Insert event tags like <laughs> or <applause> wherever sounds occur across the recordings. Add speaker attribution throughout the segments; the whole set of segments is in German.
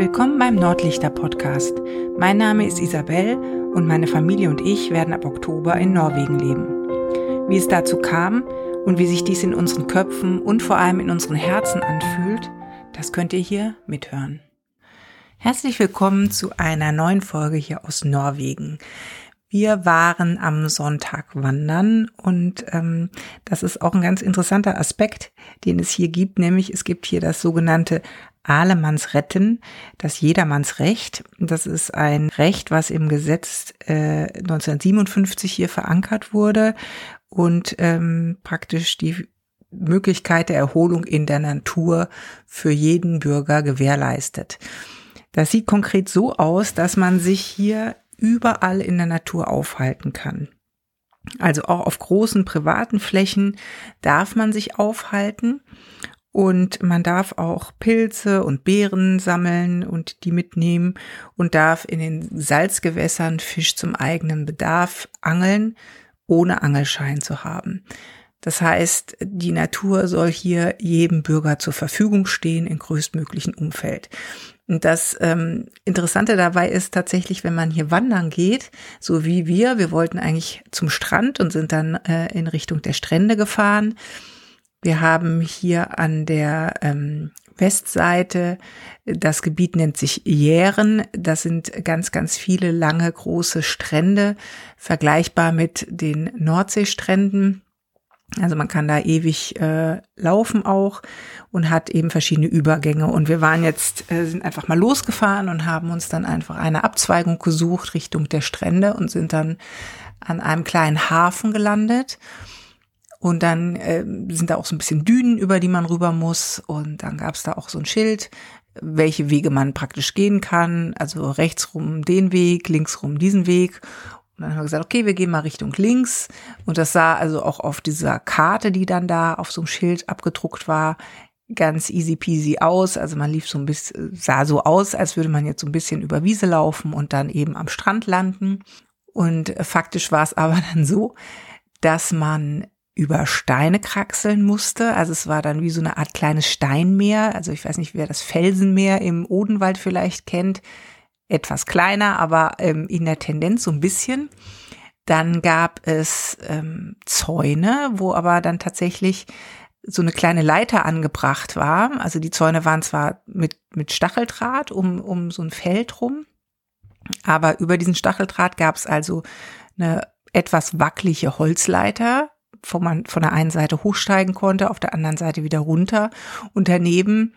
Speaker 1: Willkommen beim Nordlichter Podcast. Mein Name ist Isabel und meine Familie und ich werden ab Oktober in Norwegen leben. Wie es dazu kam und wie sich dies in unseren Köpfen und vor allem in unseren Herzen anfühlt, das könnt ihr hier mithören. Herzlich willkommen zu einer neuen Folge hier aus Norwegen. Wir waren am Sonntag wandern und ähm, das ist auch ein ganz interessanter Aspekt, den es hier gibt, nämlich es gibt hier das sogenannte Ahlemannsretten, das Jedermannsrecht. Das ist ein Recht, was im Gesetz äh, 1957 hier verankert wurde und ähm, praktisch die Möglichkeit der Erholung in der Natur für jeden Bürger gewährleistet. Das sieht konkret so aus, dass man sich hier überall in der Natur aufhalten kann. Also auch auf großen privaten Flächen darf man sich aufhalten und man darf auch Pilze und Beeren sammeln und die mitnehmen und darf in den Salzgewässern Fisch zum eigenen Bedarf angeln, ohne Angelschein zu haben. Das heißt, die Natur soll hier jedem Bürger zur Verfügung stehen in größtmöglichen Umfeld. Und das ähm, Interessante dabei ist tatsächlich, wenn man hier wandern geht, so wie wir, wir wollten eigentlich zum Strand und sind dann äh, in Richtung der Strände gefahren. Wir haben hier an der ähm, Westseite, das Gebiet nennt sich Jären. Das sind ganz, ganz viele lange, große Strände, vergleichbar mit den Nordseestränden. Also man kann da ewig äh, laufen auch und hat eben verschiedene Übergänge. Und wir waren jetzt, äh, sind einfach mal losgefahren und haben uns dann einfach eine Abzweigung gesucht Richtung der Strände und sind dann an einem kleinen Hafen gelandet. Und dann äh, sind da auch so ein bisschen Dünen, über die man rüber muss. Und dann gab es da auch so ein Schild, welche Wege man praktisch gehen kann. Also rechts rum den Weg, links rum diesen Weg. Und dann haben wir gesagt, okay, wir gehen mal Richtung links. Und das sah also auch auf dieser Karte, die dann da auf so einem Schild abgedruckt war, ganz easy peasy aus. Also man lief so ein bisschen, sah so aus, als würde man jetzt so ein bisschen über Wiese laufen und dann eben am Strand landen. Und faktisch war es <laughs> aber dann so, dass man über Steine kraxeln musste. Also es war dann wie so eine Art kleines Steinmeer. Also ich weiß nicht, wer das Felsenmeer im Odenwald vielleicht kennt etwas kleiner, aber ähm, in der Tendenz so ein bisschen. Dann gab es ähm, Zäune, wo aber dann tatsächlich so eine kleine Leiter angebracht war. Also die Zäune waren zwar mit, mit Stacheldraht um, um so ein Feld rum, aber über diesen Stacheldraht gab es also eine etwas wackelige Holzleiter, wo man von der einen Seite hochsteigen konnte, auf der anderen Seite wieder runter. Und daneben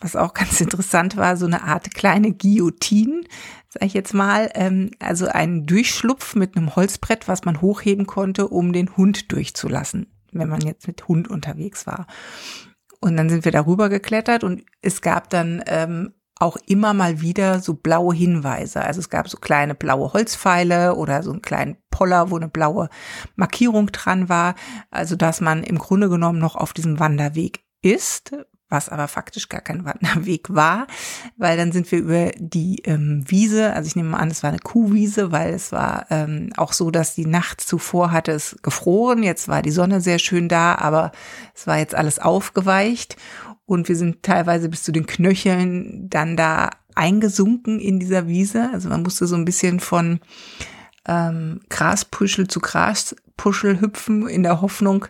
Speaker 1: was auch ganz <laughs> interessant war, so eine Art kleine Guillotine, sag ich jetzt mal, ähm, also ein Durchschlupf mit einem Holzbrett, was man hochheben konnte, um den Hund durchzulassen, wenn man jetzt mit Hund unterwegs war. Und dann sind wir darüber geklettert und es gab dann ähm, auch immer mal wieder so blaue Hinweise. Also es gab so kleine blaue Holzpfeile oder so einen kleinen Poller, wo eine blaue Markierung dran war. Also dass man im Grunde genommen noch auf diesem Wanderweg ist, was aber faktisch gar kein Wanderweg war, weil dann sind wir über die ähm, Wiese, also ich nehme an, es war eine Kuhwiese, weil es war ähm, auch so, dass die Nacht zuvor hatte es gefroren, jetzt war die Sonne sehr schön da, aber es war jetzt alles aufgeweicht und wir sind teilweise bis zu den Knöcheln dann da eingesunken in dieser Wiese, also man musste so ein bisschen von ähm, Graspuschel zu Graspuschel hüpfen in der Hoffnung,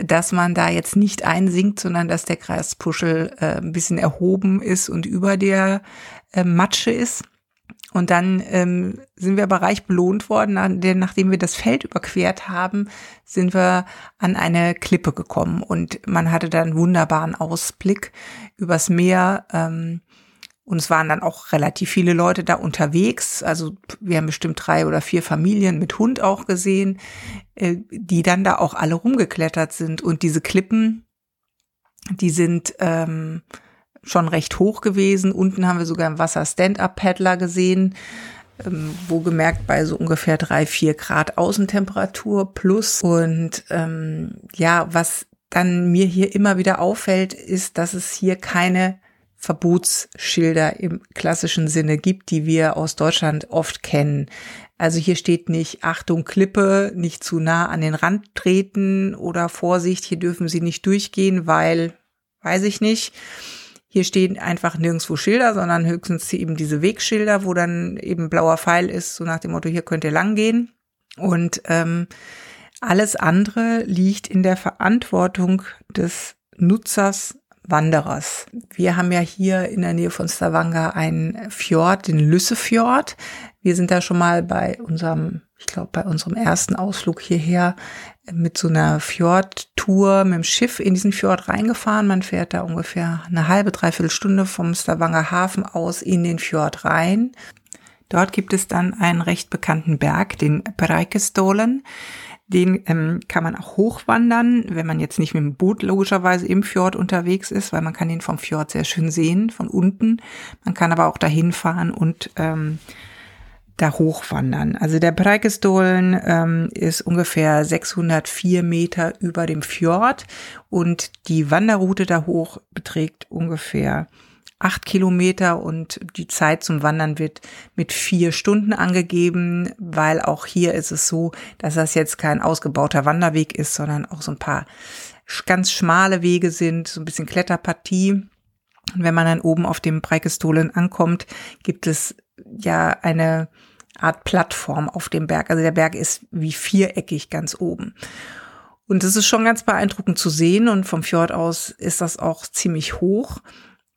Speaker 1: dass man da jetzt nicht einsinkt, sondern dass der Graspuschel äh, ein bisschen erhoben ist und über der äh, Matsche ist. Und dann ähm, sind wir aber reich belohnt worden, denn nachdem wir das Feld überquert haben, sind wir an eine Klippe gekommen und man hatte dann einen wunderbaren Ausblick übers Meer. Ähm, und es waren dann auch relativ viele Leute da unterwegs. Also wir haben bestimmt drei oder vier Familien mit Hund auch gesehen, äh, die dann da auch alle rumgeklettert sind. Und diese Klippen, die sind ähm, schon recht hoch gewesen. Unten haben wir sogar im Wasser Stand-Up-Paddler gesehen, ähm, wo gemerkt bei so ungefähr drei, vier Grad Außentemperatur plus. Und ähm, ja, was dann mir hier immer wieder auffällt, ist, dass es hier keine Verbotsschilder im klassischen Sinne gibt, die wir aus Deutschland oft kennen. Also hier steht nicht Achtung Klippe, nicht zu nah an den Rand treten oder Vorsicht, hier dürfen Sie nicht durchgehen, weil, weiß ich nicht. Hier stehen einfach nirgendwo Schilder, sondern höchstens eben diese Wegschilder, wo dann eben blauer Pfeil ist, so nach dem Motto, hier könnt ihr lang gehen. Und ähm, alles andere liegt in der Verantwortung des Nutzers Wanderers. Wir haben ja hier in der Nähe von Stavanger einen Fjord, den Lüssefjord. Wir sind da schon mal bei unserem, ich glaube, bei unserem ersten Ausflug hierher mit so einer Fjordtour mit dem Schiff in diesen Fjord reingefahren. Man fährt da ungefähr eine halbe, dreiviertel Stunde vom Stavanger Hafen aus in den Fjord rein. Dort gibt es dann einen recht bekannten Berg, den Breikestolen. Den ähm, kann man auch hochwandern, wenn man jetzt nicht mit dem Boot logischerweise im Fjord unterwegs ist, weil man kann ihn vom Fjord sehr schön sehen, von unten. Man kann aber auch dahin fahren und ähm, da hochwandern. Also der Breikestolen ähm, ist ungefähr 604 Meter über dem Fjord und die Wanderroute da hoch beträgt ungefähr acht Kilometer und die Zeit zum Wandern wird mit vier Stunden angegeben, weil auch hier ist es so, dass das jetzt kein ausgebauter Wanderweg ist, sondern auch so ein paar ganz schmale Wege sind, so ein bisschen Kletterpartie. Und wenn man dann oben auf dem Breikestolen ankommt, gibt es ja eine Art Plattform auf dem Berg. Also der Berg ist wie viereckig ganz oben. Und es ist schon ganz beeindruckend zu sehen und vom Fjord aus ist das auch ziemlich hoch.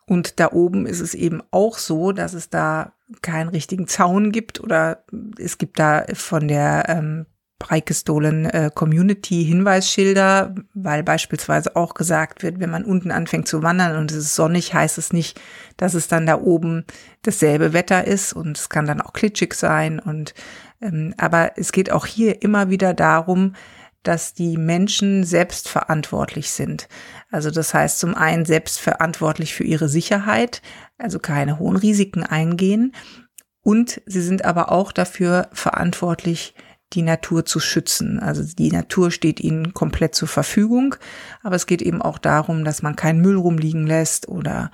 Speaker 1: Und da oben ist es eben auch so, dass es da keinen richtigen Zaun gibt oder es gibt da von der ähm, Breikestolen äh, Community Hinweisschilder, weil beispielsweise auch gesagt wird, wenn man unten anfängt zu wandern und es ist sonnig, heißt es nicht, dass es dann da oben dasselbe Wetter ist und es kann dann auch klitschig sein. Und ähm, aber es geht auch hier immer wieder darum, dass die Menschen selbstverantwortlich sind. Also das heißt zum einen selbstverantwortlich für ihre Sicherheit, also keine hohen Risiken eingehen. Und sie sind aber auch dafür verantwortlich, die Natur zu schützen. Also die Natur steht ihnen komplett zur Verfügung, aber es geht eben auch darum, dass man keinen Müll rumliegen lässt oder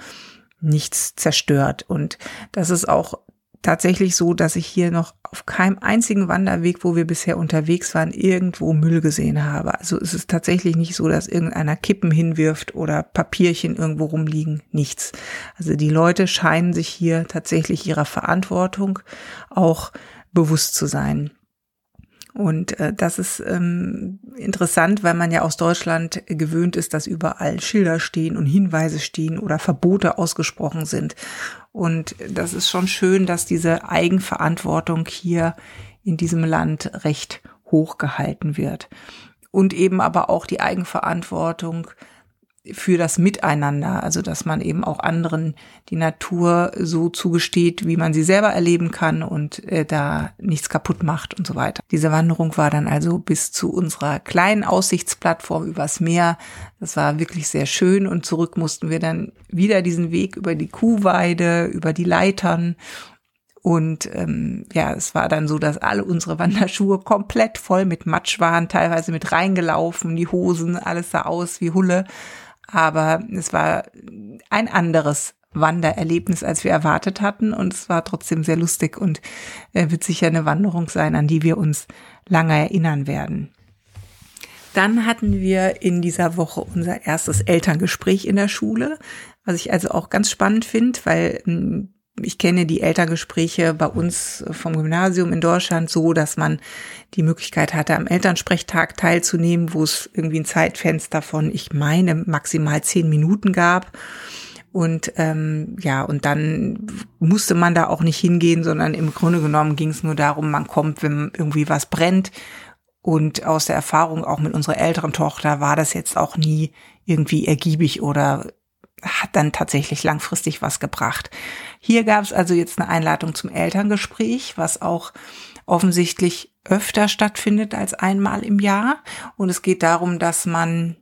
Speaker 1: nichts zerstört. Und das ist auch tatsächlich so, dass ich hier noch auf keinem einzigen Wanderweg, wo wir bisher unterwegs waren, irgendwo Müll gesehen habe. Also es ist tatsächlich nicht so, dass irgendeiner Kippen hinwirft oder Papierchen irgendwo rumliegen. Nichts. Also die Leute scheinen sich hier tatsächlich ihrer Verantwortung auch bewusst zu sein. Und äh, das ist ähm, interessant, weil man ja aus Deutschland gewöhnt ist, dass überall Schilder stehen und Hinweise stehen oder Verbote ausgesprochen sind. Und das ist schon schön, dass diese Eigenverantwortung hier in diesem Land recht hoch gehalten wird. Und eben aber auch die Eigenverantwortung für das Miteinander, also dass man eben auch anderen die Natur so zugesteht, wie man sie selber erleben kann und äh, da nichts kaputt macht und so weiter. Diese Wanderung war dann also bis zu unserer kleinen Aussichtsplattform übers Meer. Das war wirklich sehr schön und zurück mussten wir dann wieder diesen Weg über die Kuhweide, über die Leitern und ähm, ja, es war dann so, dass alle unsere Wanderschuhe komplett voll mit Matsch waren, teilweise mit reingelaufen, die Hosen, alles sah aus wie Hulle aber es war ein anderes Wandererlebnis, als wir erwartet hatten. Und es war trotzdem sehr lustig und äh, wird sicher eine Wanderung sein, an die wir uns lange erinnern werden. Dann hatten wir in dieser Woche unser erstes Elterngespräch in der Schule, was ich also auch ganz spannend finde, weil hm, ich kenne die Elterngespräche bei uns vom Gymnasium in Deutschland so, dass man die Möglichkeit hatte, am Elternsprechtag teilzunehmen, wo es irgendwie ein Zeitfenster von, ich meine, maximal zehn Minuten gab. Und ähm, ja, und dann musste man da auch nicht hingehen, sondern im Grunde genommen ging es nur darum, man kommt, wenn irgendwie was brennt. Und aus der Erfahrung auch mit unserer älteren Tochter war das jetzt auch nie irgendwie ergiebig oder hat dann tatsächlich langfristig was gebracht. Hier gab es also jetzt eine Einladung zum Elterngespräch, was auch offensichtlich öfter stattfindet als einmal im Jahr. Und es geht darum, dass man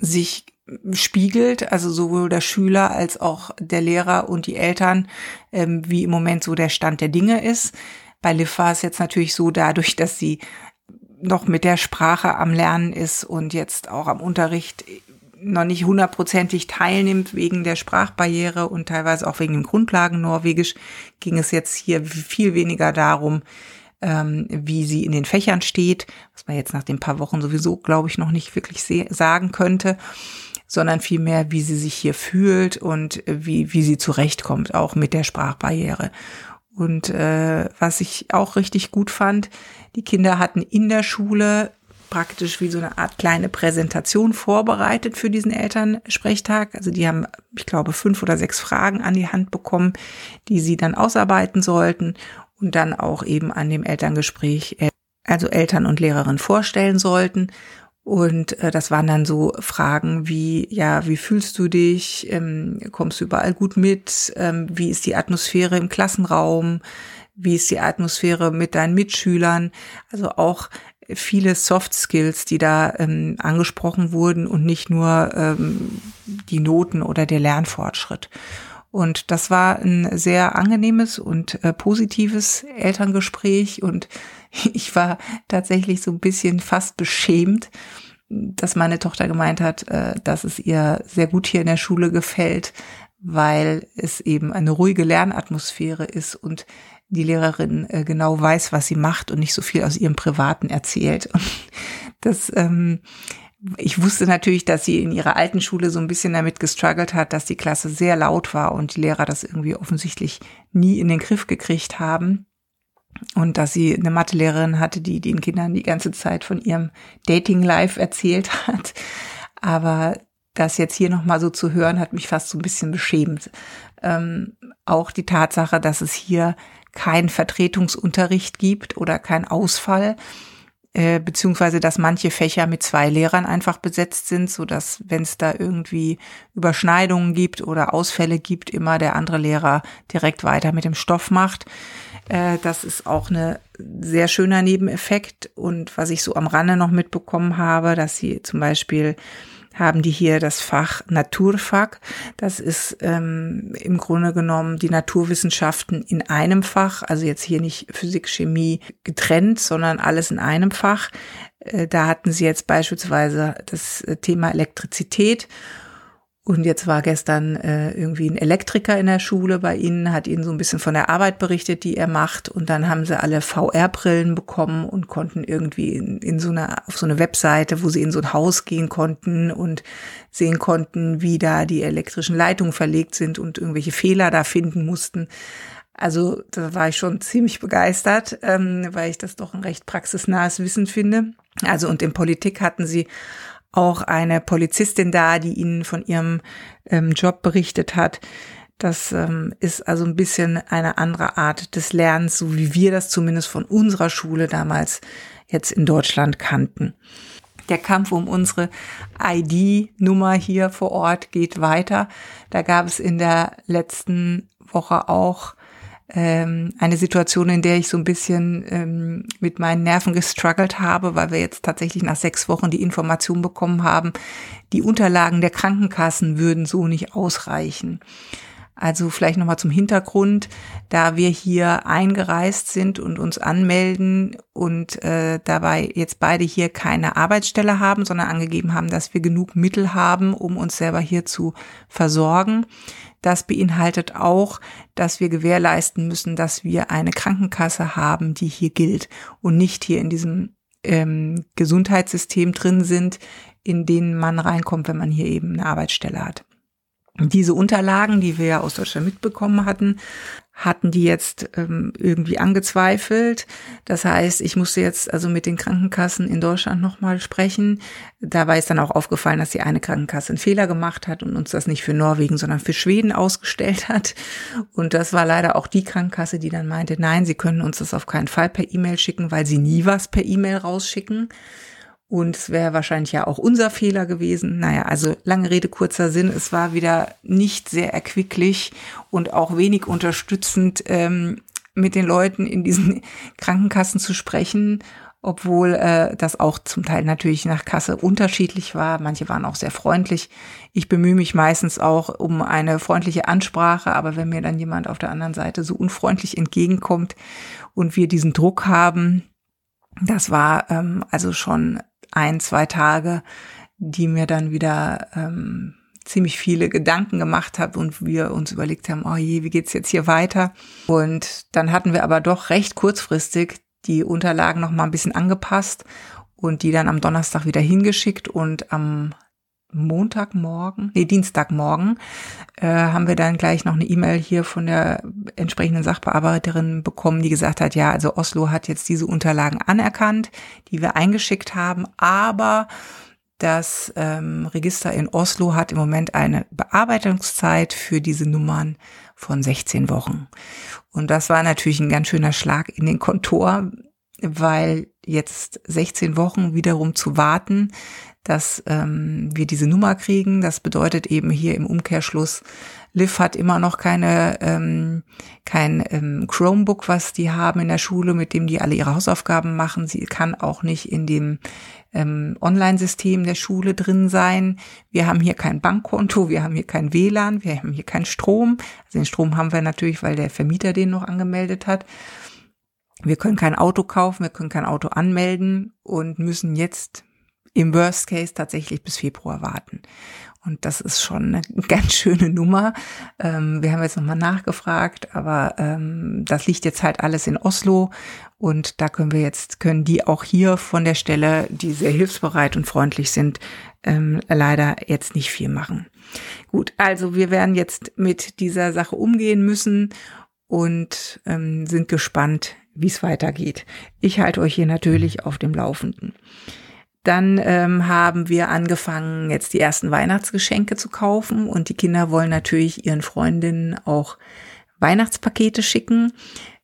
Speaker 1: sich spiegelt, also sowohl der Schüler als auch der Lehrer und die Eltern, ähm, wie im Moment so der Stand der Dinge ist. Bei Liv war es jetzt natürlich so, dadurch, dass sie noch mit der Sprache am Lernen ist und jetzt auch am Unterricht noch nicht hundertprozentig teilnimmt wegen der Sprachbarriere und teilweise auch wegen dem Grundlagen Norwegisch, ging es jetzt hier viel weniger darum, ähm, wie sie in den Fächern steht, was man jetzt nach den paar Wochen sowieso, glaube ich, noch nicht wirklich sagen könnte, sondern vielmehr, wie sie sich hier fühlt und wie, wie sie zurechtkommt, auch mit der Sprachbarriere. Und äh, was ich auch richtig gut fand, die Kinder hatten in der Schule praktisch wie so eine Art kleine Präsentation vorbereitet für diesen Elternsprechtag. Also die haben, ich glaube, fünf oder sechs Fragen an die Hand bekommen, die sie dann ausarbeiten sollten und dann auch eben an dem Elterngespräch, äh, also Eltern und Lehrerin vorstellen sollten. Und äh, das waren dann so Fragen wie, ja, wie fühlst du dich? Ähm, kommst du überall gut mit? Ähm, wie ist die Atmosphäre im Klassenraum? Wie ist die Atmosphäre mit deinen Mitschülern? Also auch viele Soft Skills, die da ähm, angesprochen wurden und nicht nur ähm, die Noten oder der Lernfortschritt. Und das war ein sehr angenehmes und äh, positives Elterngespräch und <laughs> ich war tatsächlich so ein bisschen fast beschämt, dass meine Tochter gemeint hat, äh, dass es ihr sehr gut hier in der Schule gefällt, weil es eben eine ruhige Lernatmosphäre ist und die Lehrerin äh, genau weiß, was sie macht und nicht so viel aus ihrem Privaten erzählt. Und <laughs> das, ähm, ich wusste natürlich, dass sie in ihrer alten Schule so ein bisschen damit gestruggelt hat, dass die Klasse sehr laut war und die Lehrer das irgendwie offensichtlich nie in den Griff gekriegt haben. Und dass sie eine Mathelehrerin hatte, die den Kindern die ganze Zeit von ihrem Dating-Life erzählt hat. Aber das jetzt hier nochmal so zu hören, hat mich fast so ein bisschen beschämt. Ähm, auch die Tatsache, dass es hier kein Vertretungsunterricht gibt oder kein Ausfall, äh, beziehungsweise dass manche Fächer mit zwei Lehrern einfach besetzt sind, so dass wenn es da irgendwie Überschneidungen gibt oder Ausfälle gibt, immer der andere Lehrer direkt weiter mit dem Stoff macht. Äh, das ist auch eine sehr schöner Nebeneffekt. Und was ich so am Rande noch mitbekommen habe, dass sie zum Beispiel haben die hier das Fach Naturfach. Das ist ähm, im Grunde genommen die Naturwissenschaften in einem Fach, also jetzt hier nicht Physik, Chemie getrennt, sondern alles in einem Fach. Äh, da hatten sie jetzt beispielsweise das äh, Thema Elektrizität und jetzt war gestern äh, irgendwie ein Elektriker in der Schule bei ihnen, hat ihnen so ein bisschen von der Arbeit berichtet, die er macht. Und dann haben sie alle VR-Brillen bekommen und konnten irgendwie in, in so eine, auf so eine Webseite, wo sie in so ein Haus gehen konnten und sehen konnten, wie da die elektrischen Leitungen verlegt sind und irgendwelche Fehler da finden mussten. Also da war ich schon ziemlich begeistert, ähm, weil ich das doch ein recht praxisnahes Wissen finde. Also und in Politik hatten sie auch eine Polizistin da, die ihnen von ihrem ähm, Job berichtet hat. Das ähm, ist also ein bisschen eine andere Art des Lernens, so wie wir das zumindest von unserer Schule damals jetzt in Deutschland kannten. Der Kampf um unsere ID-Nummer hier vor Ort geht weiter. Da gab es in der letzten Woche auch ähm, eine Situation, in der ich so ein bisschen ähm, mit meinen Nerven gestruggelt habe, weil wir jetzt tatsächlich nach sechs Wochen die Information bekommen haben, die Unterlagen der Krankenkassen würden so nicht ausreichen. Also vielleicht nochmal zum Hintergrund, da wir hier eingereist sind und uns anmelden und äh, dabei jetzt beide hier keine Arbeitsstelle haben, sondern angegeben haben, dass wir genug Mittel haben, um uns selber hier zu versorgen. Das beinhaltet auch, dass wir gewährleisten müssen, dass wir eine Krankenkasse haben, die hier gilt und nicht hier in diesem ähm, Gesundheitssystem drin sind, in denen man reinkommt, wenn man hier eben eine Arbeitsstelle hat. Diese Unterlagen, die wir ja aus Deutschland mitbekommen hatten, hatten die jetzt ähm, irgendwie angezweifelt. Das heißt, ich musste jetzt also mit den Krankenkassen in Deutschland nochmal sprechen. Dabei ist dann auch aufgefallen, dass die eine Krankenkasse einen Fehler gemacht hat und uns das nicht für Norwegen, sondern für Schweden ausgestellt hat. Und das war leider auch die Krankenkasse, die dann meinte, nein, sie können uns das auf keinen Fall per E-Mail schicken, weil sie nie was per E-Mail rausschicken. Und es wäre wahrscheinlich ja auch unser Fehler gewesen. Naja, also lange Rede, kurzer Sinn. Es war wieder nicht sehr erquicklich und auch wenig unterstützend, ähm, mit den Leuten in diesen <laughs> Krankenkassen zu sprechen, obwohl äh, das auch zum Teil natürlich nach Kasse unterschiedlich war. Manche waren auch sehr freundlich. Ich bemühe mich meistens auch um eine freundliche Ansprache, aber wenn mir dann jemand auf der anderen Seite so unfreundlich entgegenkommt und wir diesen Druck haben, das war ähm, also schon ein, zwei Tage, die mir dann wieder ähm, ziemlich viele Gedanken gemacht habe und wir uns überlegt haben, oh je, wie geht's jetzt hier weiter? Und dann hatten wir aber doch recht kurzfristig die Unterlagen noch mal ein bisschen angepasst und die dann am Donnerstag wieder hingeschickt und am Montagmorgen, nee, Dienstagmorgen, äh, haben wir dann gleich noch eine E-Mail hier von der entsprechenden Sachbearbeiterin bekommen, die gesagt hat, ja, also Oslo hat jetzt diese Unterlagen anerkannt, die wir eingeschickt haben, aber das ähm, Register in Oslo hat im Moment eine Bearbeitungszeit für diese Nummern von 16 Wochen. Und das war natürlich ein ganz schöner Schlag in den Kontor, weil jetzt 16 Wochen wiederum zu warten, dass ähm, wir diese Nummer kriegen. Das bedeutet eben hier im Umkehrschluss, Liv hat immer noch keine ähm, kein ähm, Chromebook, was die haben in der Schule, mit dem die alle ihre Hausaufgaben machen. Sie kann auch nicht in dem ähm, Online-System der Schule drin sein. Wir haben hier kein Bankkonto, wir haben hier kein WLAN, wir haben hier keinen Strom. Also den Strom haben wir natürlich, weil der Vermieter den noch angemeldet hat. Wir können kein Auto kaufen, wir können kein Auto anmelden und müssen jetzt im Worst Case tatsächlich bis Februar warten. Und das ist schon eine <laughs> ganz schöne Nummer. Ähm, wir haben jetzt nochmal nachgefragt, aber ähm, das liegt jetzt halt alles in Oslo und da können wir jetzt, können die auch hier von der Stelle, die sehr hilfsbereit und freundlich sind, ähm, leider jetzt nicht viel machen. Gut, also wir werden jetzt mit dieser Sache umgehen müssen und ähm, sind gespannt, wie es weitergeht. Ich halte euch hier natürlich auf dem Laufenden. Dann ähm, haben wir angefangen, jetzt die ersten Weihnachtsgeschenke zu kaufen und die Kinder wollen natürlich ihren Freundinnen auch Weihnachtspakete schicken.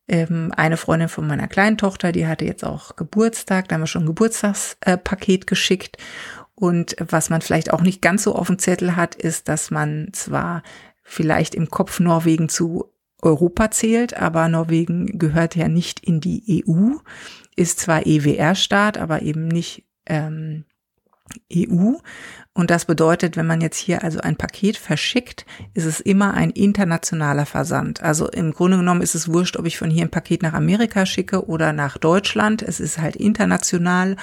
Speaker 1: Ähm, eine Freundin von meiner kleinen Tochter, die hatte jetzt auch Geburtstag, da haben wir schon ein Geburtstagspaket geschickt. Und was man vielleicht auch nicht ganz so auf dem Zettel hat, ist, dass man zwar vielleicht im Kopf Norwegen zu Europa zählt, aber Norwegen gehört ja nicht in die EU, ist zwar EWR-Staat, aber eben nicht ähm, EU. Und das bedeutet, wenn man jetzt hier also ein Paket verschickt, ist es immer ein internationaler Versand. Also im Grunde genommen ist es wurscht, ob ich von hier ein Paket nach Amerika schicke oder nach Deutschland. Es ist halt international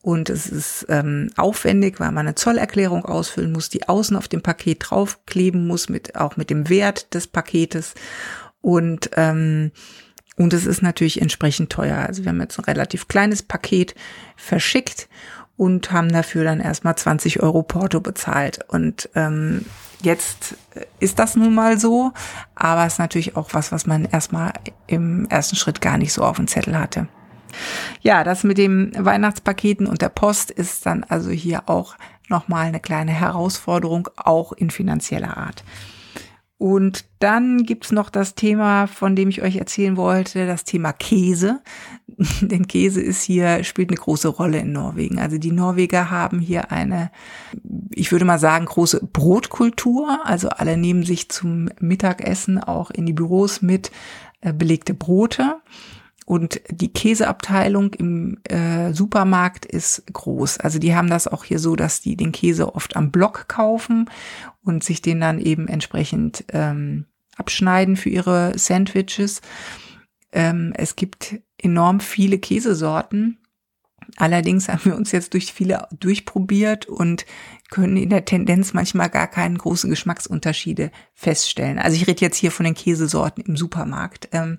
Speaker 1: und es ist ähm, aufwendig, weil man eine Zollerklärung ausfüllen muss, die außen auf dem Paket draufkleben muss, mit auch mit dem Wert des Paketes. Und ähm, und es ist natürlich entsprechend teuer. Also wir haben jetzt ein relativ kleines Paket verschickt und haben dafür dann erstmal 20 Euro Porto bezahlt. Und ähm, jetzt ist das nun mal so, aber es ist natürlich auch was, was man erstmal im ersten Schritt gar nicht so auf dem Zettel hatte. Ja, das mit dem Weihnachtspaketen und der Post ist dann also hier auch nochmal eine kleine Herausforderung, auch in finanzieller Art. Und dann gibt's noch das Thema, von dem ich euch erzählen wollte, das Thema Käse. <laughs> Denn Käse ist hier, spielt eine große Rolle in Norwegen. Also die Norweger haben hier eine, ich würde mal sagen, große Brotkultur. Also alle nehmen sich zum Mittagessen auch in die Büros mit äh, belegte Brote. Und die Käseabteilung im äh, Supermarkt ist groß. Also die haben das auch hier so, dass die den Käse oft am Block kaufen und sich den dann eben entsprechend ähm, abschneiden für ihre Sandwiches. Ähm, es gibt enorm viele Käsesorten. Allerdings haben wir uns jetzt durch viele durchprobiert und können in der Tendenz manchmal gar keine großen Geschmacksunterschiede feststellen. Also ich rede jetzt hier von den Käsesorten im Supermarkt. Ähm,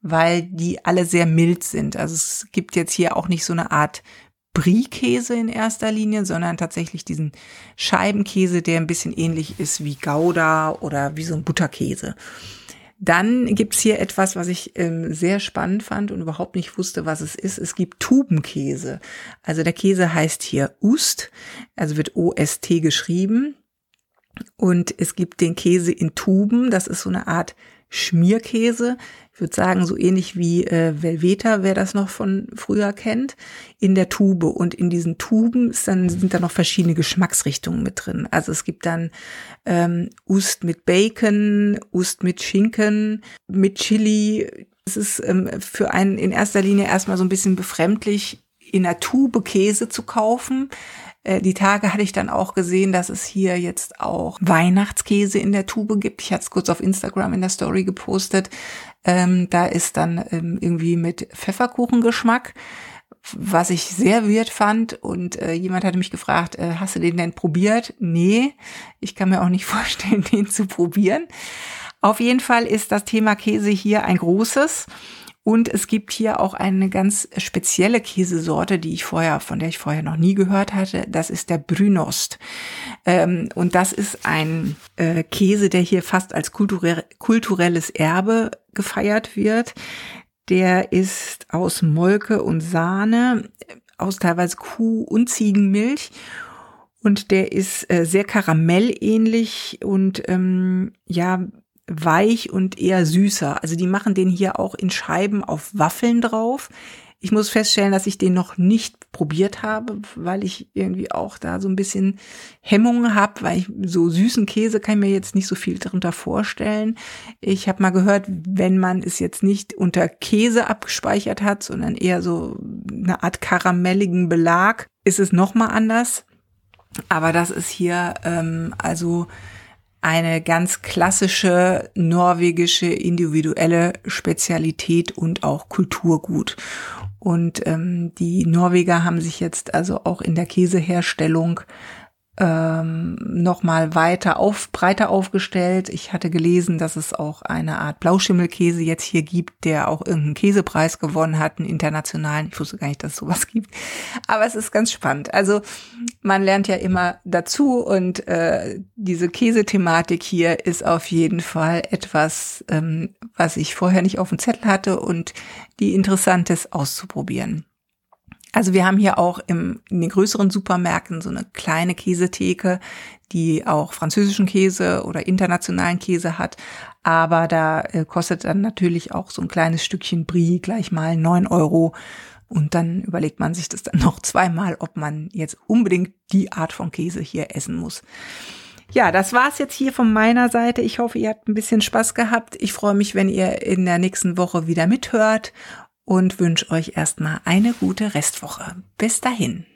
Speaker 1: weil die alle sehr mild sind. Also es gibt jetzt hier auch nicht so eine Art Brie-Käse in erster Linie, sondern tatsächlich diesen Scheibenkäse, der ein bisschen ähnlich ist wie Gouda oder wie so ein Butterkäse. Dann gibt's hier etwas, was ich ähm, sehr spannend fand und überhaupt nicht wusste, was es ist. Es gibt Tubenkäse. Also der Käse heißt hier Ust, also wird O-S-T geschrieben. Und es gibt den Käse in Tuben. Das ist so eine Art Schmierkäse. Ich würde sagen, so ähnlich wie äh, Velveta, wer das noch von früher kennt, in der Tube. Und in diesen Tuben ist dann, sind da noch verschiedene Geschmacksrichtungen mit drin. Also es gibt dann ähm, Ust mit Bacon, Ust mit Schinken, mit Chili. Es ist ähm, für einen in erster Linie erstmal so ein bisschen befremdlich, in der Tube Käse zu kaufen. Äh, die Tage hatte ich dann auch gesehen, dass es hier jetzt auch Weihnachtskäse in der Tube gibt. Ich hatte es kurz auf Instagram in der Story gepostet. Ähm, da ist dann ähm, irgendwie mit Pfefferkuchengeschmack, was ich sehr weird fand. Und äh, jemand hatte mich gefragt, äh, hast du den denn probiert? Nee, ich kann mir auch nicht <laughs> vorstellen, den zu probieren. Auf jeden Fall ist das Thema Käse hier ein großes. Und es gibt hier auch eine ganz spezielle Käsesorte, die ich vorher, von der ich vorher noch nie gehört hatte. Das ist der Brünost. Ähm, und das ist ein äh, Käse, der hier fast als kulturell, kulturelles Erbe gefeiert wird. Der ist aus Molke und Sahne, aus teilweise Kuh- und Ziegenmilch. Und der ist äh, sehr karamellähnlich und ähm, ja, weich und eher süßer. Also die machen den hier auch in Scheiben auf Waffeln drauf. Ich muss feststellen, dass ich den noch nicht probiert habe, weil ich irgendwie auch da so ein bisschen Hemmungen habe, weil ich so süßen Käse kann ich mir jetzt nicht so viel darunter vorstellen. Ich habe mal gehört, wenn man es jetzt nicht unter Käse abgespeichert hat, sondern eher so eine Art karamelligen Belag, ist es noch mal anders. Aber das ist hier ähm, also eine ganz klassische norwegische individuelle Spezialität und auch Kulturgut. Und ähm, die Norweger haben sich jetzt also auch in der Käseherstellung ähm, nochmal weiter auf, breiter aufgestellt. Ich hatte gelesen, dass es auch eine Art Blauschimmelkäse jetzt hier gibt, der auch irgendeinen Käsepreis gewonnen hat, einen internationalen. Ich wusste gar nicht, dass es sowas gibt. Aber es ist ganz spannend. Also man lernt ja immer dazu und äh, diese Käsethematik hier ist auf jeden Fall etwas, ähm, was ich vorher nicht auf dem Zettel hatte und die interessant ist auszuprobieren. Also wir haben hier auch im, in den größeren Supermärkten so eine kleine Käsetheke, die auch französischen Käse oder internationalen Käse hat. Aber da äh, kostet dann natürlich auch so ein kleines Stückchen Brie gleich mal neun Euro. Und dann überlegt man sich das dann <laughs> noch zweimal, ob man jetzt unbedingt die Art von Käse hier essen muss. Ja, das war's jetzt hier von meiner Seite. Ich hoffe, ihr habt ein bisschen Spaß gehabt. Ich freue mich, wenn ihr in der nächsten Woche wieder mithört und wünsche euch erstmal eine gute Restwoche. Bis dahin.